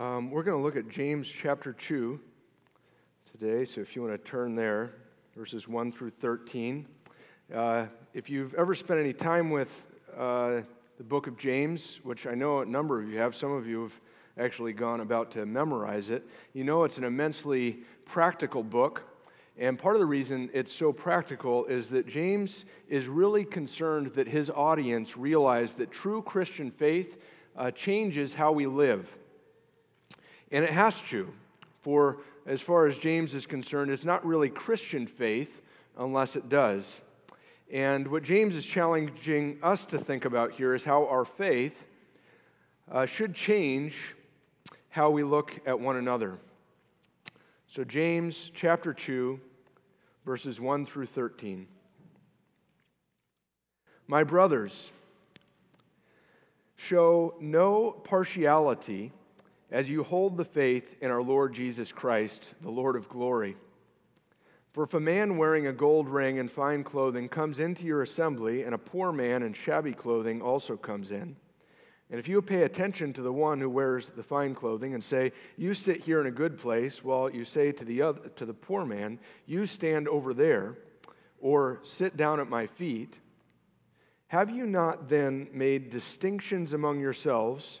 Um, we're going to look at James chapter 2 today, so if you want to turn there, verses 1 through 13. Uh, if you've ever spent any time with uh, the book of James, which I know a number of you have, some of you have actually gone about to memorize it, you know it's an immensely practical book. And part of the reason it's so practical is that James is really concerned that his audience realize that true Christian faith uh, changes how we live. And it has to. For as far as James is concerned, it's not really Christian faith unless it does. And what James is challenging us to think about here is how our faith uh, should change how we look at one another. So, James chapter 2, verses 1 through 13. My brothers, show no partiality as you hold the faith in our Lord Jesus Christ, the Lord of glory. For if a man wearing a gold ring and fine clothing comes into your assembly, and a poor man in shabby clothing also comes in, and if you pay attention to the one who wears the fine clothing and say, You sit here in a good place, while you say to the, other, to the poor man, You stand over there, or sit down at my feet, have you not then made distinctions among yourselves?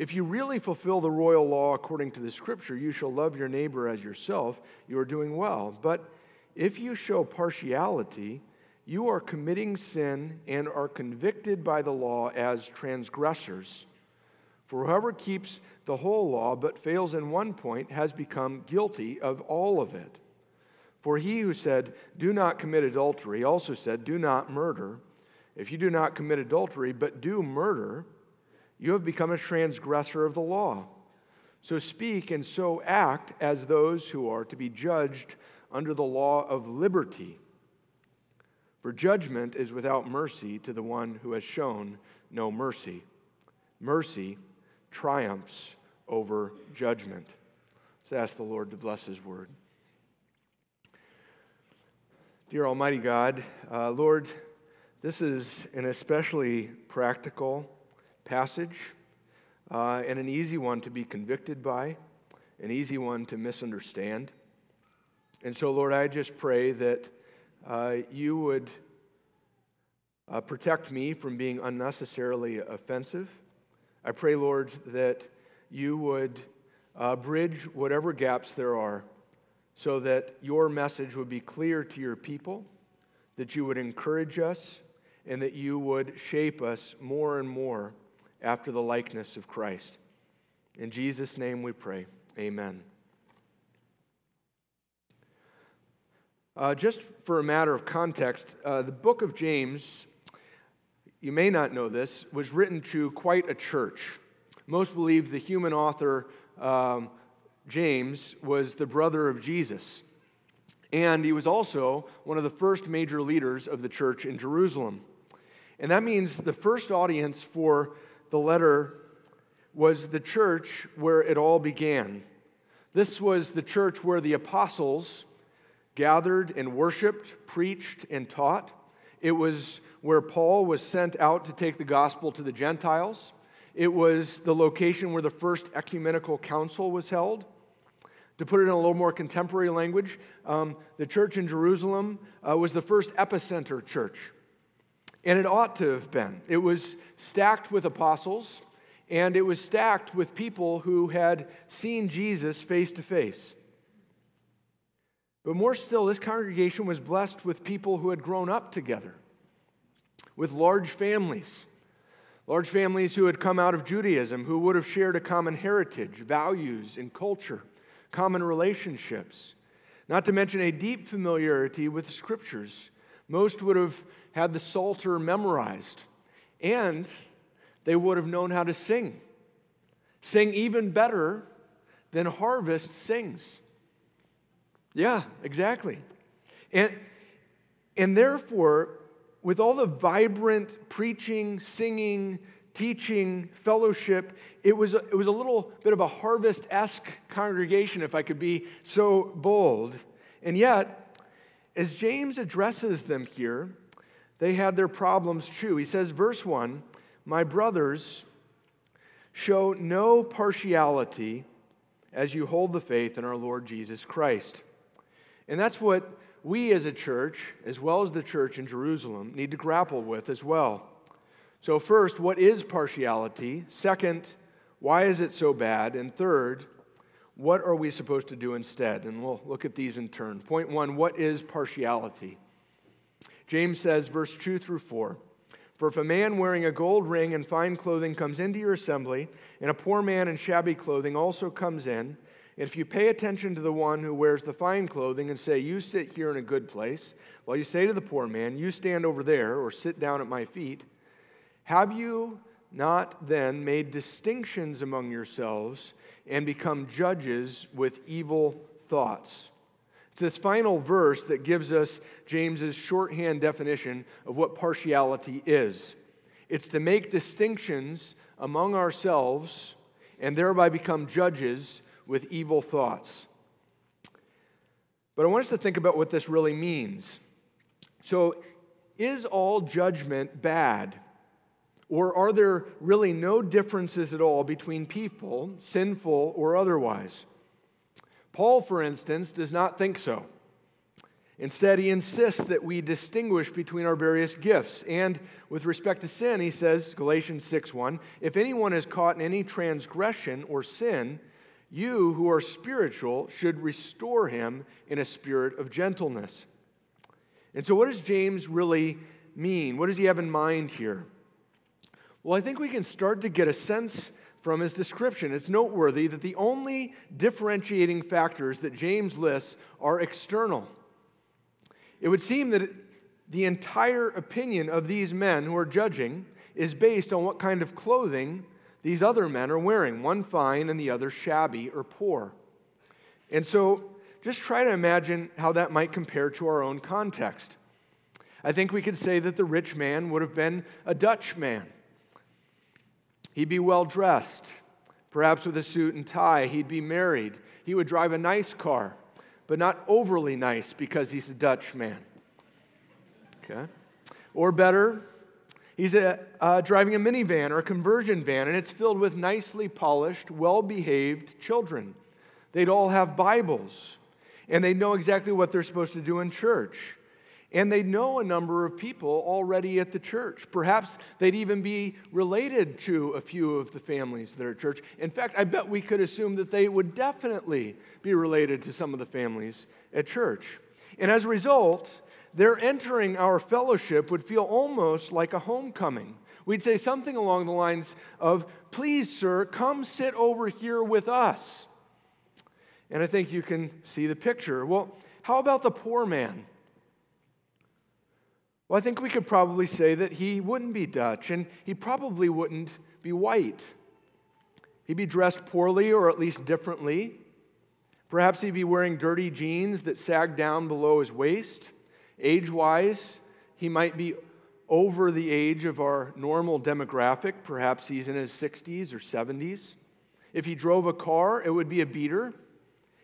If you really fulfill the royal law according to the scripture, you shall love your neighbor as yourself, you are doing well. But if you show partiality, you are committing sin and are convicted by the law as transgressors. For whoever keeps the whole law but fails in one point has become guilty of all of it. For he who said, Do not commit adultery, also said, Do not murder. If you do not commit adultery but do murder, you have become a transgressor of the law. So speak and so act as those who are to be judged under the law of liberty. For judgment is without mercy to the one who has shown no mercy. Mercy triumphs over judgment. Let's ask the Lord to bless his word. Dear Almighty God, uh, Lord, this is an especially practical passage, uh, and an easy one to be convicted by, an easy one to misunderstand. And so, Lord, I just pray that uh, you would uh, protect me from being unnecessarily offensive. I pray, Lord, that you would uh, bridge whatever gaps there are so that your message would be clear to your people, that you would encourage us, and that you would shape us more and more after the likeness of Christ. In Jesus' name we pray. Amen. Uh, just for a matter of context, uh, the book of James, you may not know this, was written to quite a church. Most believe the human author, um, James, was the brother of Jesus. And he was also one of the first major leaders of the church in Jerusalem. And that means the first audience for the letter was the church where it all began. This was the church where the apostles gathered and worshiped, preached, and taught. It was where Paul was sent out to take the gospel to the Gentiles. It was the location where the first ecumenical council was held. To put it in a little more contemporary language, um, the church in Jerusalem uh, was the first epicenter church. And it ought to have been. It was stacked with apostles, and it was stacked with people who had seen Jesus face to face. But more still, this congregation was blessed with people who had grown up together, with large families. Large families who had come out of Judaism, who would have shared a common heritage, values, and culture, common relationships, not to mention a deep familiarity with scriptures. Most would have had the Psalter memorized, and they would have known how to sing. Sing even better than harvest sings. Yeah, exactly. And, and therefore, with all the vibrant preaching, singing, teaching, fellowship, it was, a, it was a little bit of a harvest esque congregation, if I could be so bold. And yet, as James addresses them here, they had their problems too. He says, verse 1 My brothers, show no partiality as you hold the faith in our Lord Jesus Christ. And that's what we as a church, as well as the church in Jerusalem, need to grapple with as well. So, first, what is partiality? Second, why is it so bad? And third, what are we supposed to do instead? And we'll look at these in turn. Point one what is partiality? James says, verse 2 through 4 For if a man wearing a gold ring and fine clothing comes into your assembly, and a poor man in shabby clothing also comes in, and if you pay attention to the one who wears the fine clothing and say, You sit here in a good place, while you say to the poor man, You stand over there, or sit down at my feet, have you not then made distinctions among yourselves and become judges with evil thoughts? It's this final verse that gives us James's shorthand definition of what partiality is. It's to make distinctions among ourselves and thereby become judges with evil thoughts. But I want us to think about what this really means. So, is all judgment bad? Or are there really no differences at all between people, sinful or otherwise? Paul, for instance, does not think so. Instead, he insists that we distinguish between our various gifts. And with respect to sin, he says, Galatians 6:1, if anyone is caught in any transgression or sin, you who are spiritual should restore him in a spirit of gentleness. And so, what does James really mean? What does he have in mind here? Well, I think we can start to get a sense from his description. It's noteworthy that the only differentiating factors that James lists are external. It would seem that the entire opinion of these men who are judging is based on what kind of clothing these other men are wearing one fine and the other shabby or poor. And so just try to imagine how that might compare to our own context. I think we could say that the rich man would have been a Dutch man He'd be well dressed, perhaps with a suit and tie. He'd be married. He would drive a nice car, but not overly nice because he's a Dutch man. Okay? Or better, he's a, uh, driving a minivan or a conversion van, and it's filled with nicely polished, well behaved children. They'd all have Bibles, and they know exactly what they're supposed to do in church. And they know a number of people already at the church. Perhaps they'd even be related to a few of the families that are at church. In fact, I bet we could assume that they would definitely be related to some of the families at church. And as a result, their entering our fellowship would feel almost like a homecoming. We'd say something along the lines of, Please, sir, come sit over here with us. And I think you can see the picture. Well, how about the poor man? Well, I think we could probably say that he wouldn't be Dutch and he probably wouldn't be white. He'd be dressed poorly or at least differently. Perhaps he'd be wearing dirty jeans that sag down below his waist. Age wise, he might be over the age of our normal demographic. Perhaps he's in his 60s or 70s. If he drove a car, it would be a beater.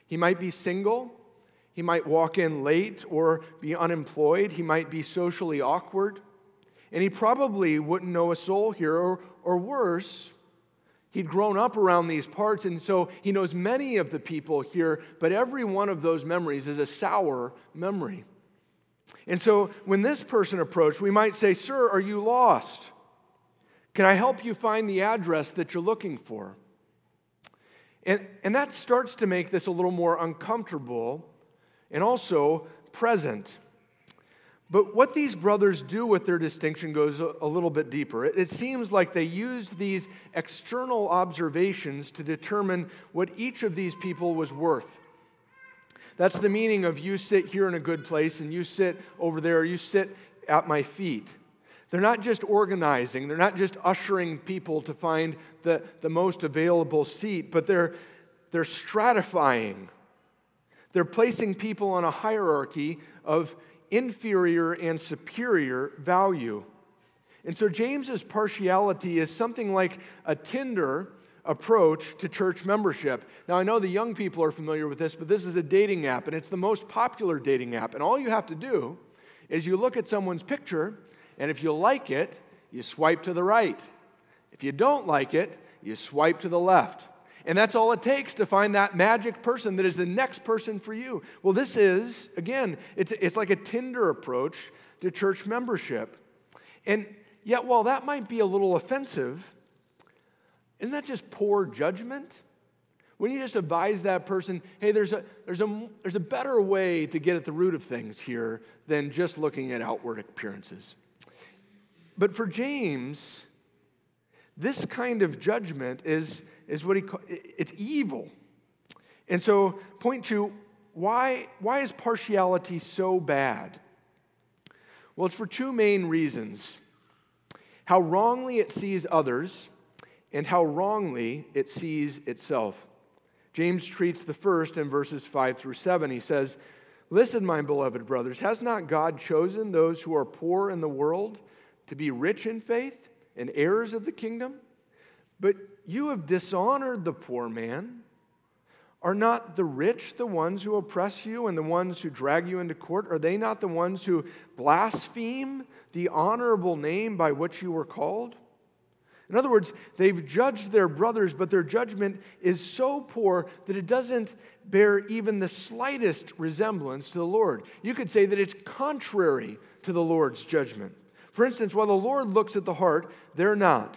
He might be single. He might walk in late or be unemployed. He might be socially awkward. And he probably wouldn't know a soul here, or, or worse, he'd grown up around these parts, and so he knows many of the people here, but every one of those memories is a sour memory. And so when this person approached, we might say, Sir, are you lost? Can I help you find the address that you're looking for? And, and that starts to make this a little more uncomfortable and also present. But what these brothers do with their distinction goes a, little bit deeper. It, seems like they use these external observations to determine what each of these people was worth. That's the meaning of you sit here in a good place and you sit over there, you sit at my feet. They're not just organizing, they're not just ushering people to find the, the most available seat, but they're, they're stratifying. They're placing people on a hierarchy of inferior and superior value. And so James's partiality is something like a Tinder approach to church membership. Now, I know the young people are familiar with this, but this is a dating app, and it's the most popular dating app. And all you have to do is you look at someone's picture, and if you like it, you swipe to the right. If you don't like it, you swipe to the left. And that's all it takes to find that magic person that is the next person for you. Well, this is, again, it's, it's like a Tinder approach to church membership. And Yet, while that might be a little offensive, isn't that just poor judgment? When you just advise that person, hey, there's a, there's, a, there's a better way to get at the root of things here than just looking at outward appearances. But for James, this kind of judgment is, is what he it's evil. And so, point two, why, why is partiality so bad? Well, it's for two main reasons how wrongly it sees others, and how wrongly it sees itself. James treats the first in verses 5 through 7. He says, Listen, my beloved brothers, has not God chosen those who are poor in the world to be rich in faith and heirs of the kingdom? But you have dishonored the poor man. Are not the rich the ones who oppress you and the ones who drag you into court? Are they not the ones who blaspheme the honorable name by which you were called? In other words, they've judged their brothers, but their judgment is so poor that it doesn't bear even the slightest resemblance to the Lord. You could say that it's contrary to the Lord's judgment. For instance, while the Lord looks at the heart, they're not.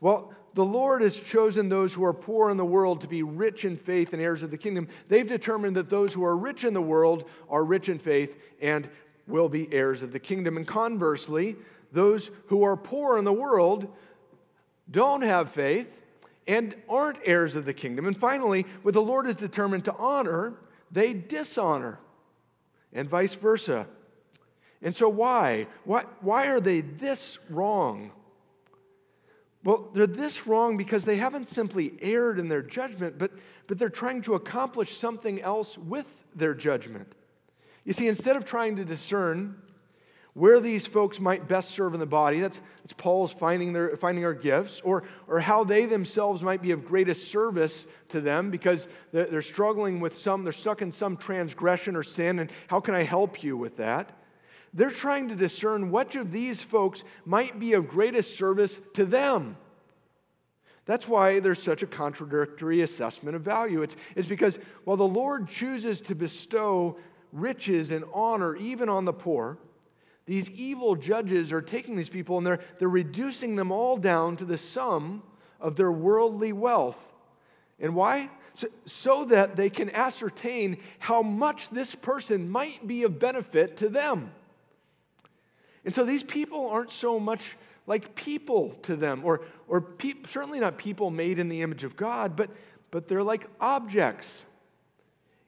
Well, the Lord has chosen those who are poor in the world to be rich in faith and heirs of the kingdom. They've determined that those who are rich in the world are rich in faith and will be heirs of the kingdom. And conversely, those who are poor in the world don't have faith and aren't heirs of the kingdom. And finally, what the Lord is determined to honor, they dishonor, and vice versa. And so, why? Why, why are they this wrong? Well, they're this wrong because they haven't simply erred in their judgment, but, but they're trying to accomplish something else with their judgment. You see, instead of trying to discern where these folks might best serve in the body, that's, that's Paul's finding, their, finding our gifts, or, or how they themselves might be of greatest service to them because they're, they're struggling with some, they're stuck in some transgression or sin, and how can I help you with that? They're trying to discern which of these folks might be of greatest service to them. That's why there's such a contradictory assessment of value. It's, it's because while the Lord chooses to bestow riches and honor even on the poor, these evil judges are taking these people and they're, they're reducing them all down to the sum of their worldly wealth. And why? So, so that they can ascertain how much this person might be of benefit to them. And so these people aren't so much like people to them, or, or pe- certainly not people made in the image of God, but, but they're like objects.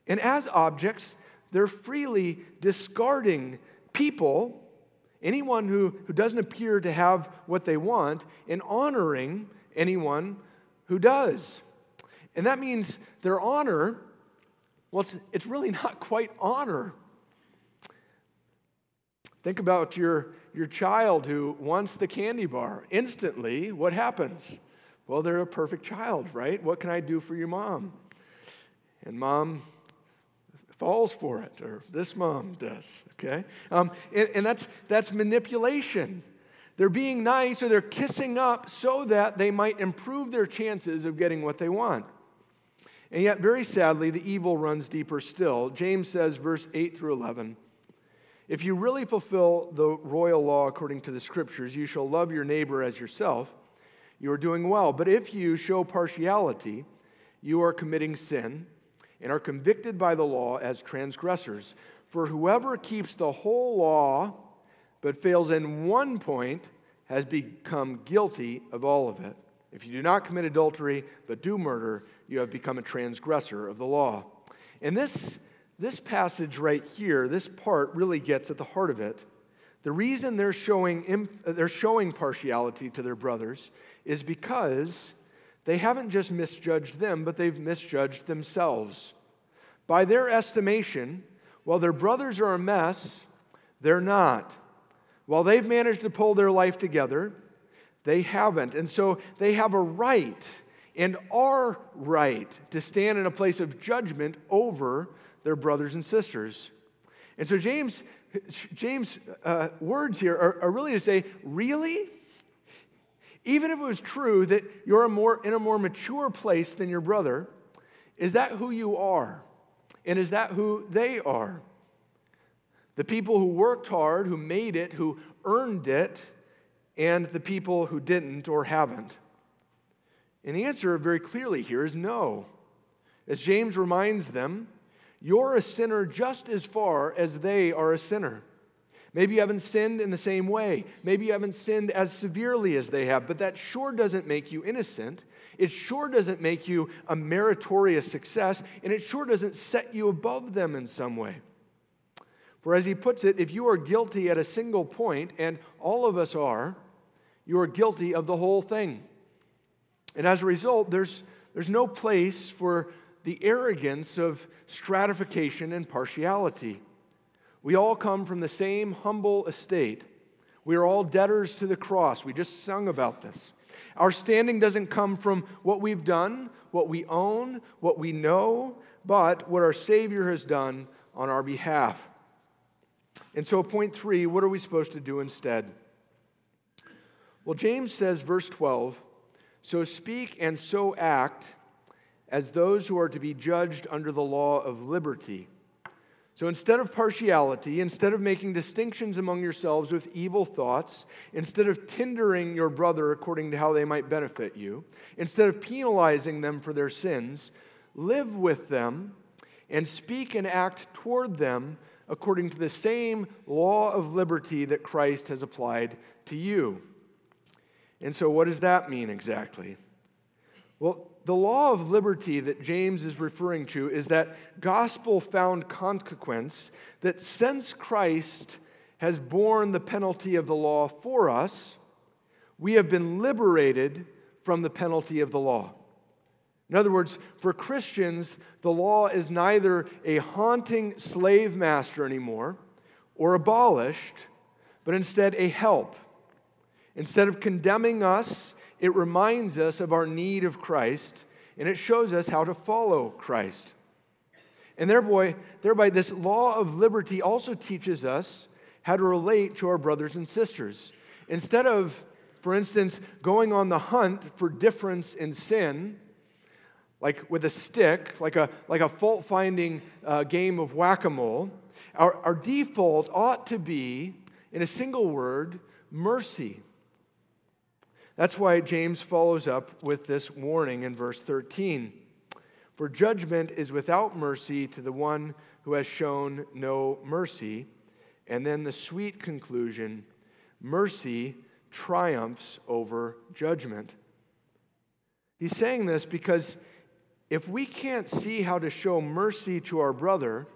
And as objects, they're freely discarding people, anyone who, who doesn't appear to have what they want, and honoring anyone who does. And that means their honor, well, it's, it's really not quite honor. Think about your, your child who wants the candy bar. Instantly, what happens? Well, they're a perfect child, right? What can I do for your mom? And mom falls for it, or this mom does, okay? Um, and, and that's, that's manipulation. They're being nice or they're kissing up so that they might improve their chances of getting what they want. And yet, very sadly, the evil runs deeper still. James says, verse 8 through 11, if you really fulfill the royal law according to the scriptures, you shall love your neighbor as yourself. You are doing well. But if you show partiality, you are committing sin and are convicted by the law as transgressors. For whoever keeps the whole law but fails in one point has become guilty of all of it. If you do not commit adultery but do murder, you have become a transgressor of the law. And this this passage right here, this part really gets at the heart of it. The reason they're showing, uh, they're showing partiality to their brothers is because they haven't just misjudged them, but they've misjudged themselves. By their estimation, while their brothers are a mess, they're not. While they've managed to pull their life together, they haven't. And so they have a right and are right to stand in a place of judgment over their brothers and sisters. And so James, James' uh, words here are, are really to say, really? Even if it was true that you're a more, in a more mature place than your brother, is that who you are? And is that who they are? The people who worked hard, who made it, who earned it, and the people who didn't or haven't? And the answer very clearly here is no. As James reminds them, you're a sinner just as far as they are a sinner. Maybe you haven't sinned in the same way. Maybe you haven't sinned as severely as they have, but that sure doesn't make you innocent. It sure doesn't make you a meritorious success, and it sure doesn't set you above them in some way. For as he puts it, if you are guilty at a single point, and all of us are, you are guilty of the whole thing. And as a result, there's, there's no place for the arrogance of stratification and partiality. We all come from the same humble estate. We are all debtors to the cross. We just sung about this. Our standing doesn't come from what we've done, what we own, what we know, but what our Savior has done on our behalf. And so, point three what are we supposed to do instead? Well, James says, verse 12, so speak and so act as those who are to be judged under the law of liberty. So instead of partiality, instead of making distinctions among yourselves with evil thoughts, instead of tendering your brother according to how they might benefit you, instead of penalizing them for their sins, live with them and speak and act toward them according to the same law of liberty that Christ has applied to you. And so, what does that mean exactly? Well, the law of liberty that James is referring to is that gospel found consequence that since Christ has borne the penalty of the law for us, we have been liberated from the penalty of the law. In other words, for Christians, the law is neither a haunting slave master anymore or abolished, but instead a help. Instead of condemning us it reminds us of our need of Christ, and it shows us how to follow Christ. And thereby, thereby, this law of liberty also teaches us how to relate to our brothers and sisters. Instead of, for instance, going on the hunt for difference in sin, like with a stick, like a, like a fault finding uh, game of whack a mole, our, our default ought to be, in a single word, mercy. That's why James follows up with this warning in verse 13. For judgment is without mercy to the one who has shown no mercy. And then the sweet conclusion mercy triumphs over judgment. He's saying this because if we can't see how to show mercy to our brother,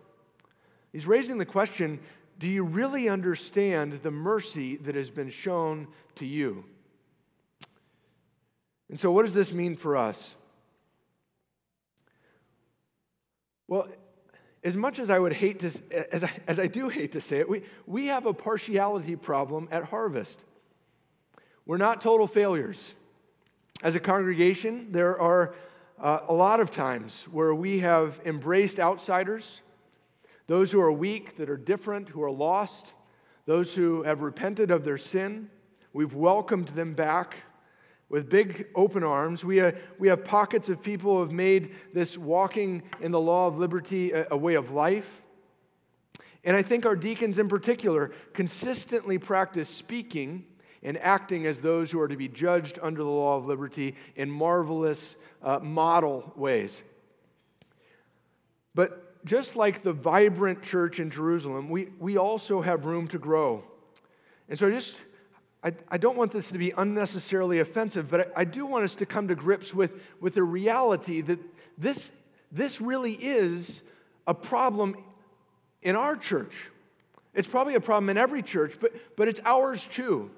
he's raising the question do you really understand the mercy that has been shown to you? And so, what does this mean for us? Well, as much as I would hate to, as I, as I do hate to say it, we, we have a partiality problem at Harvest. We're not total failures. As a congregation, there are uh, a lot of times where we have embraced outsiders, those who are weak, that are different, who are lost, those who have repented of their sin. We've welcomed them back with big open arms. We, uh, we have pockets of people who have made this walking in the law of liberty a, a way of life. And I think our deacons in particular consistently practice speaking and acting as those who are to be judged under the law of liberty in marvelous uh, model ways. But just like the vibrant church in Jerusalem, we, we also have room to grow. And so I just I, I don't want this to be unnecessarily offensive, but I, I do want us to come to grips with, with the reality that this, this really is a problem in our church. It's probably a problem in every church, but, but it's ours too.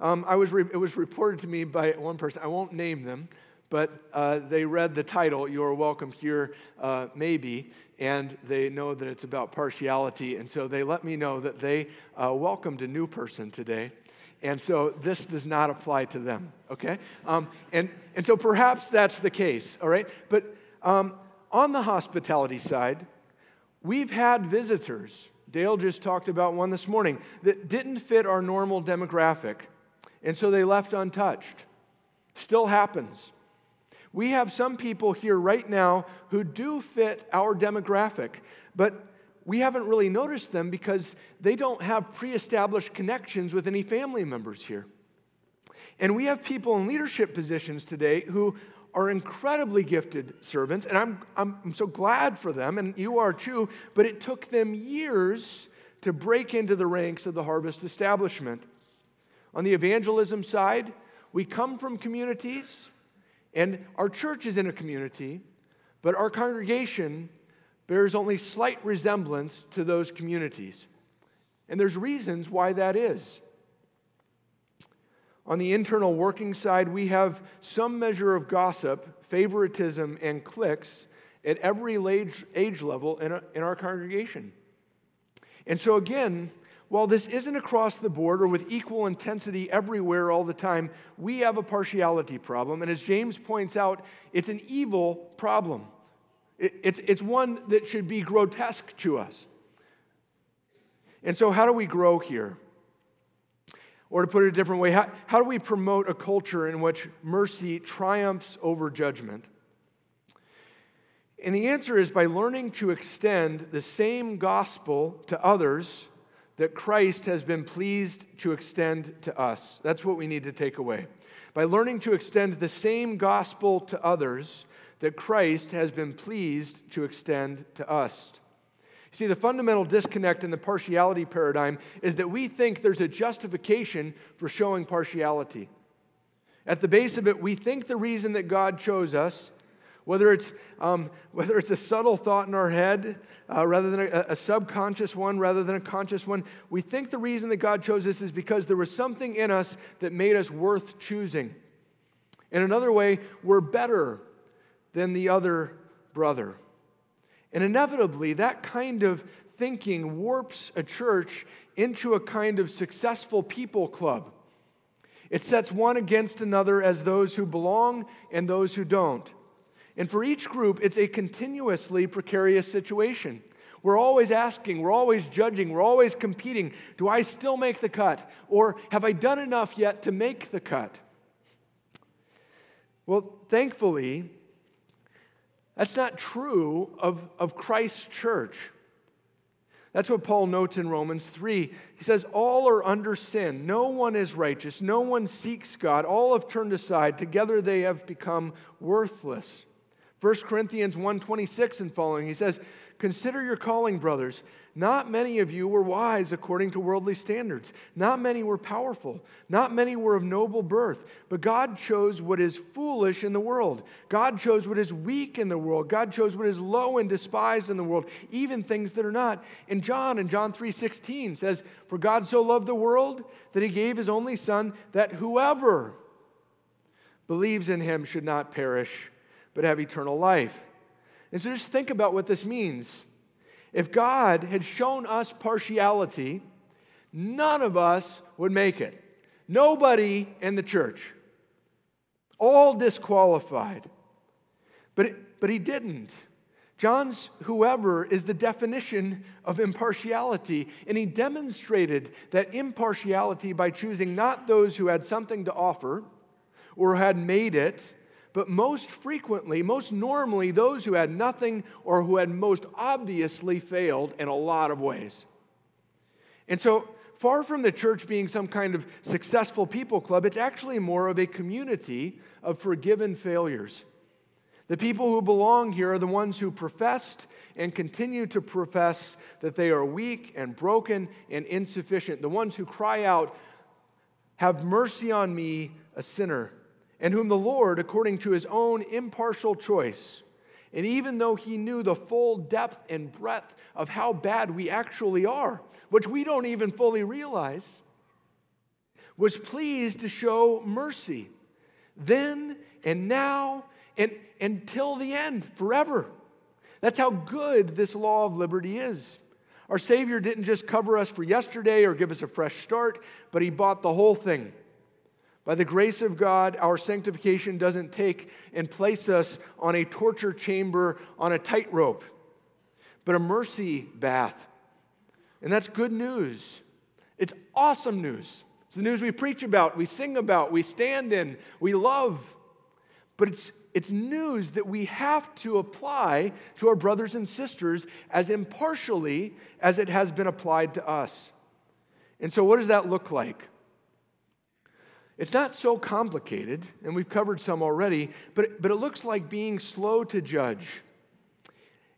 Um, I was re- it was reported to me by one person, I won't name them, but uh, they read the title, You're Welcome Here, uh, maybe, and they know that it's about partiality. And so they let me know that they uh, welcomed a new person today. And so this does not apply to them, okay? Um, and, and so perhaps that's the case, all right? But um, on the hospitality side, we've had visitors. Dale just talked about one this morning that didn't fit our normal demographic, and so they left untouched. Still happens. We have some people here right now who do fit our demographic, but we haven't really noticed them because they don't have pre established connections with any family members here. And we have people in leadership positions today who are incredibly gifted servants, and I'm, I'm, I'm, so glad for them, and you are too, but it took them years to break into the ranks of the harvest establishment. On the evangelism side, we come from communities and our church is in a community, but our congregation bears only slight resemblance to those communities. And there's reasons why that is. On the internal working side, we have some measure of gossip, favoritism, and cliques at every age, age level in, in our congregation. And so, again, while this isn't across the board or with equal intensity everywhere all the time, we have a partiality problem. And as James points out, it's an evil problem. It's, it's one that should be grotesque to us. And so, how do we grow here? Or to put it a different way, how, how do we promote a culture in which mercy triumphs over judgment? And the answer is by learning to extend the same gospel to others that Christ has been pleased to extend to us. That's what we need to take away. By learning to extend the same gospel to others that Christ has been pleased to extend to us. See, the fundamental disconnect in the partiality paradigm is that we think there's a justification for showing partiality. At the base of it, we think the reason that God chose us whether it's, um, whether it's a subtle thought in our head uh, rather than a, a, subconscious one rather than a conscious one, we think the reason that God chose us is because there was something in us that made us worth choosing. In another way, we're better than the other brother. And inevitably, that kind of thinking warps a church into a kind of successful people club. It sets one against another as those who belong and those who don't. And for each group, it's a continuously precarious situation. We're always asking, we're always judging, we're always competing. Do I still make the cut? Or have I done enough yet to make the cut? Well, thankfully, that's not true of, of Christ's church. That's what Paul notes in Romans 3. He says, All are under sin. No one is righteous. No one seeks God. All have turned aside. Together they have become worthless. 1 Corinthians 1:26 and following, he says, "Consider your calling, brothers. Not many of you were wise according to worldly standards. Not many were powerful. Not many were of noble birth. But God chose what is foolish in the world. God chose what is weak in the world. God chose what is low and despised in the world, even things that are not." And John in John 3:16 says, "For God so loved the world that he gave his only son that whoever believes in him should not perish." but have eternal life. And so just think about what this means. If God had shown us partiality, none of us would make it. Nobody in the church. All disqualified. But, it, but he didn't. John's whoever is the definition of impartiality, and he demonstrated that impartiality by choosing not those who had something to offer or had made it but most frequently, most normally, those who had nothing or who had most obviously failed in a lot of ways. And so, far from the church being some kind of successful people club, it's actually more of a community of forgiven failures. The people who belong here are the ones who professed and continue to profess that they are weak and broken and insufficient. The ones who cry out, Have mercy on me, a sinner and whom the Lord, according to his own impartial choice, and even though he knew the full depth and breadth of how bad we actually are, which we don't even fully realize, was pleased to show mercy. then and now and until the end, forever. That's how good this law of liberty is. Our Savior didn't just cover us for yesterday or give us a fresh start, but He bought the whole thing. By the grace of God, our sanctification doesn't take and place us on a torture chamber on a tightrope, but a mercy bath. And that's good news. It's awesome news. It's the news we preach about, we sing about, we stand in, we love. But it's, it's news that we have to apply to our brothers and sisters as impartially as it has been applied to us. And so, what does that look like? It's not so complicated, and we've covered some already, but, but it looks like being slow to judge.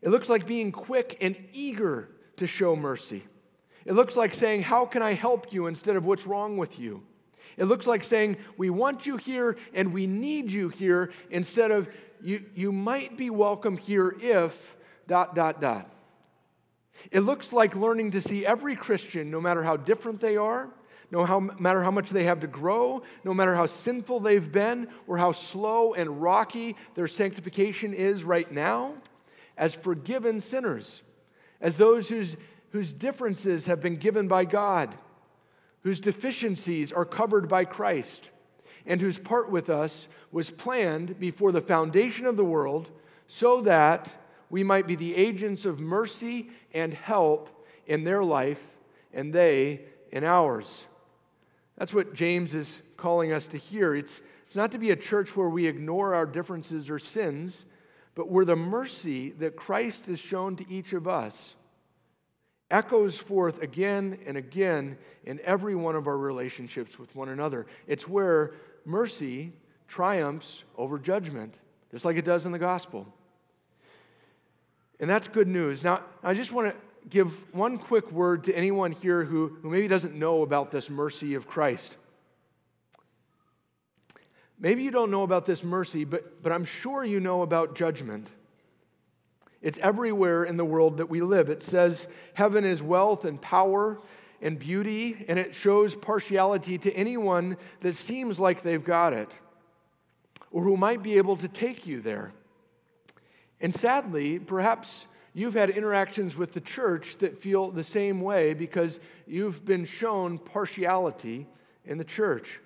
It looks like being quick and eager to show mercy. It looks like saying, How can I help you instead of what's wrong with you? It looks like saying, We want you here and we need you here instead of, You, you might be welcome here if, dot, dot, dot. It looks like learning to see every Christian, no matter how different they are, no matter how much they have to grow, no matter how sinful they've been, or how slow and rocky their sanctification is right now, as forgiven sinners, as those whose, whose differences have been given by God, whose deficiencies are covered by Christ, and whose part with us was planned before the foundation of the world so that we might be the agents of mercy and help in their life and they in ours. That's what James is calling us to hear. It's, it's not to be a church where we ignore our differences or sins, but where the mercy that Christ has shown to each of us echoes forth again and again in every one of our relationships with one another. It's where mercy triumphs over judgment, just like it does in the gospel. And that's good news. Now, I just want to give one quick word to anyone here who, who maybe doesn't know about this mercy of Christ. Maybe you don't know about this mercy, but, but I'm sure you know about judgment. It's everywhere in the world that we live. It says heaven is wealth and power and beauty, and it shows partiality to anyone that seems like they've got it or who might be able to take you there. And sadly, perhaps You've had interactions with the church that feel the same way because you've been shown partiality in the church.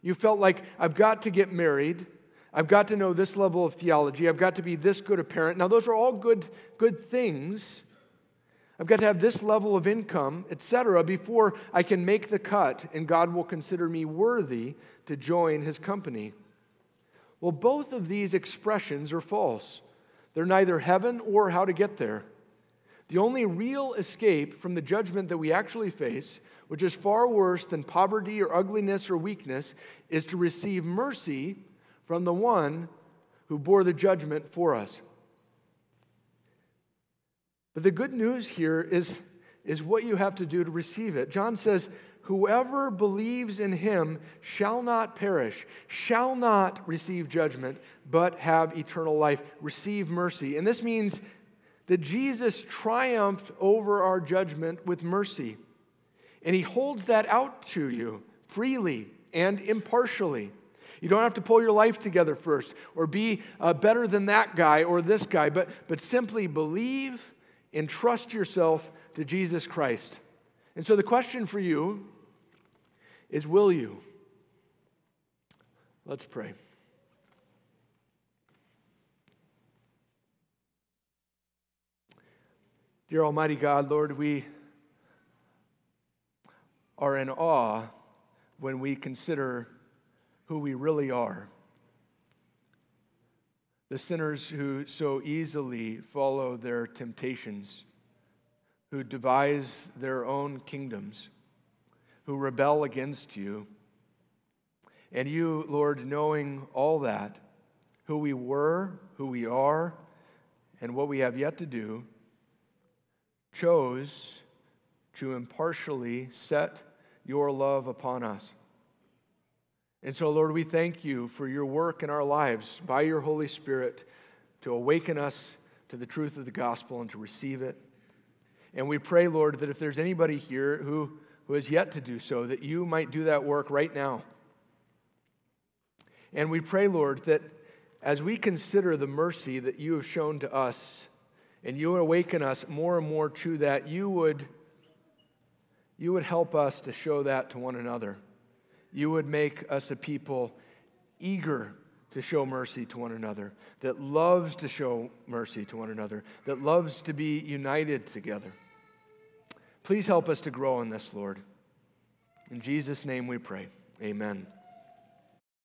You felt like, I've got to get married. I've got to know this level of theology. I've got to be this good a parent. Now, those are all good, good things. I've got to have this level of income, etc., before I can make the cut and God will consider me worthy to join his company. Well, both of these expressions are false. They're neither heaven or how to get there. The only real escape from the judgment that we actually face, which is far worse than poverty or ugliness or weakness, is to receive mercy from the one who bore the judgment for us. But the good news here is, is what you have to do to receive it. John says, Whoever believes in him shall not perish, shall not receive judgment, but have eternal life, receive mercy. And this means that Jesus triumphed over our judgment with mercy. And he holds that out to you freely and impartially. You don't have to pull your life together first or be uh, better than that guy or this guy, but, but simply believe and trust yourself to Jesus Christ. And so the question for you is will you? Let's pray. Dear Almighty God, Lord, we are in awe when we consider who we really are. The sinners who so easily follow their temptations, who devise their own kingdoms who rebel against you. And you, Lord, knowing all that, who we were, who we are, and what we have yet to do, chose to impartially set your love upon us. And so, Lord, we thank you for your work in our lives by your Holy Spirit to awaken us to the truth of the gospel and to receive it. And we pray, Lord, that if there's anybody here who who has yet to do so, that you might do that work right now. And we pray, Lord, that as we consider the mercy that you have shown to us, and you awaken us more and more to that, you would, you would help us to show that to one another. You would make us a people eager to show mercy to one another, that loves to show mercy to one another, that loves to be united together. Please help us to grow in this, Lord. In Jesus' name we pray. Amen.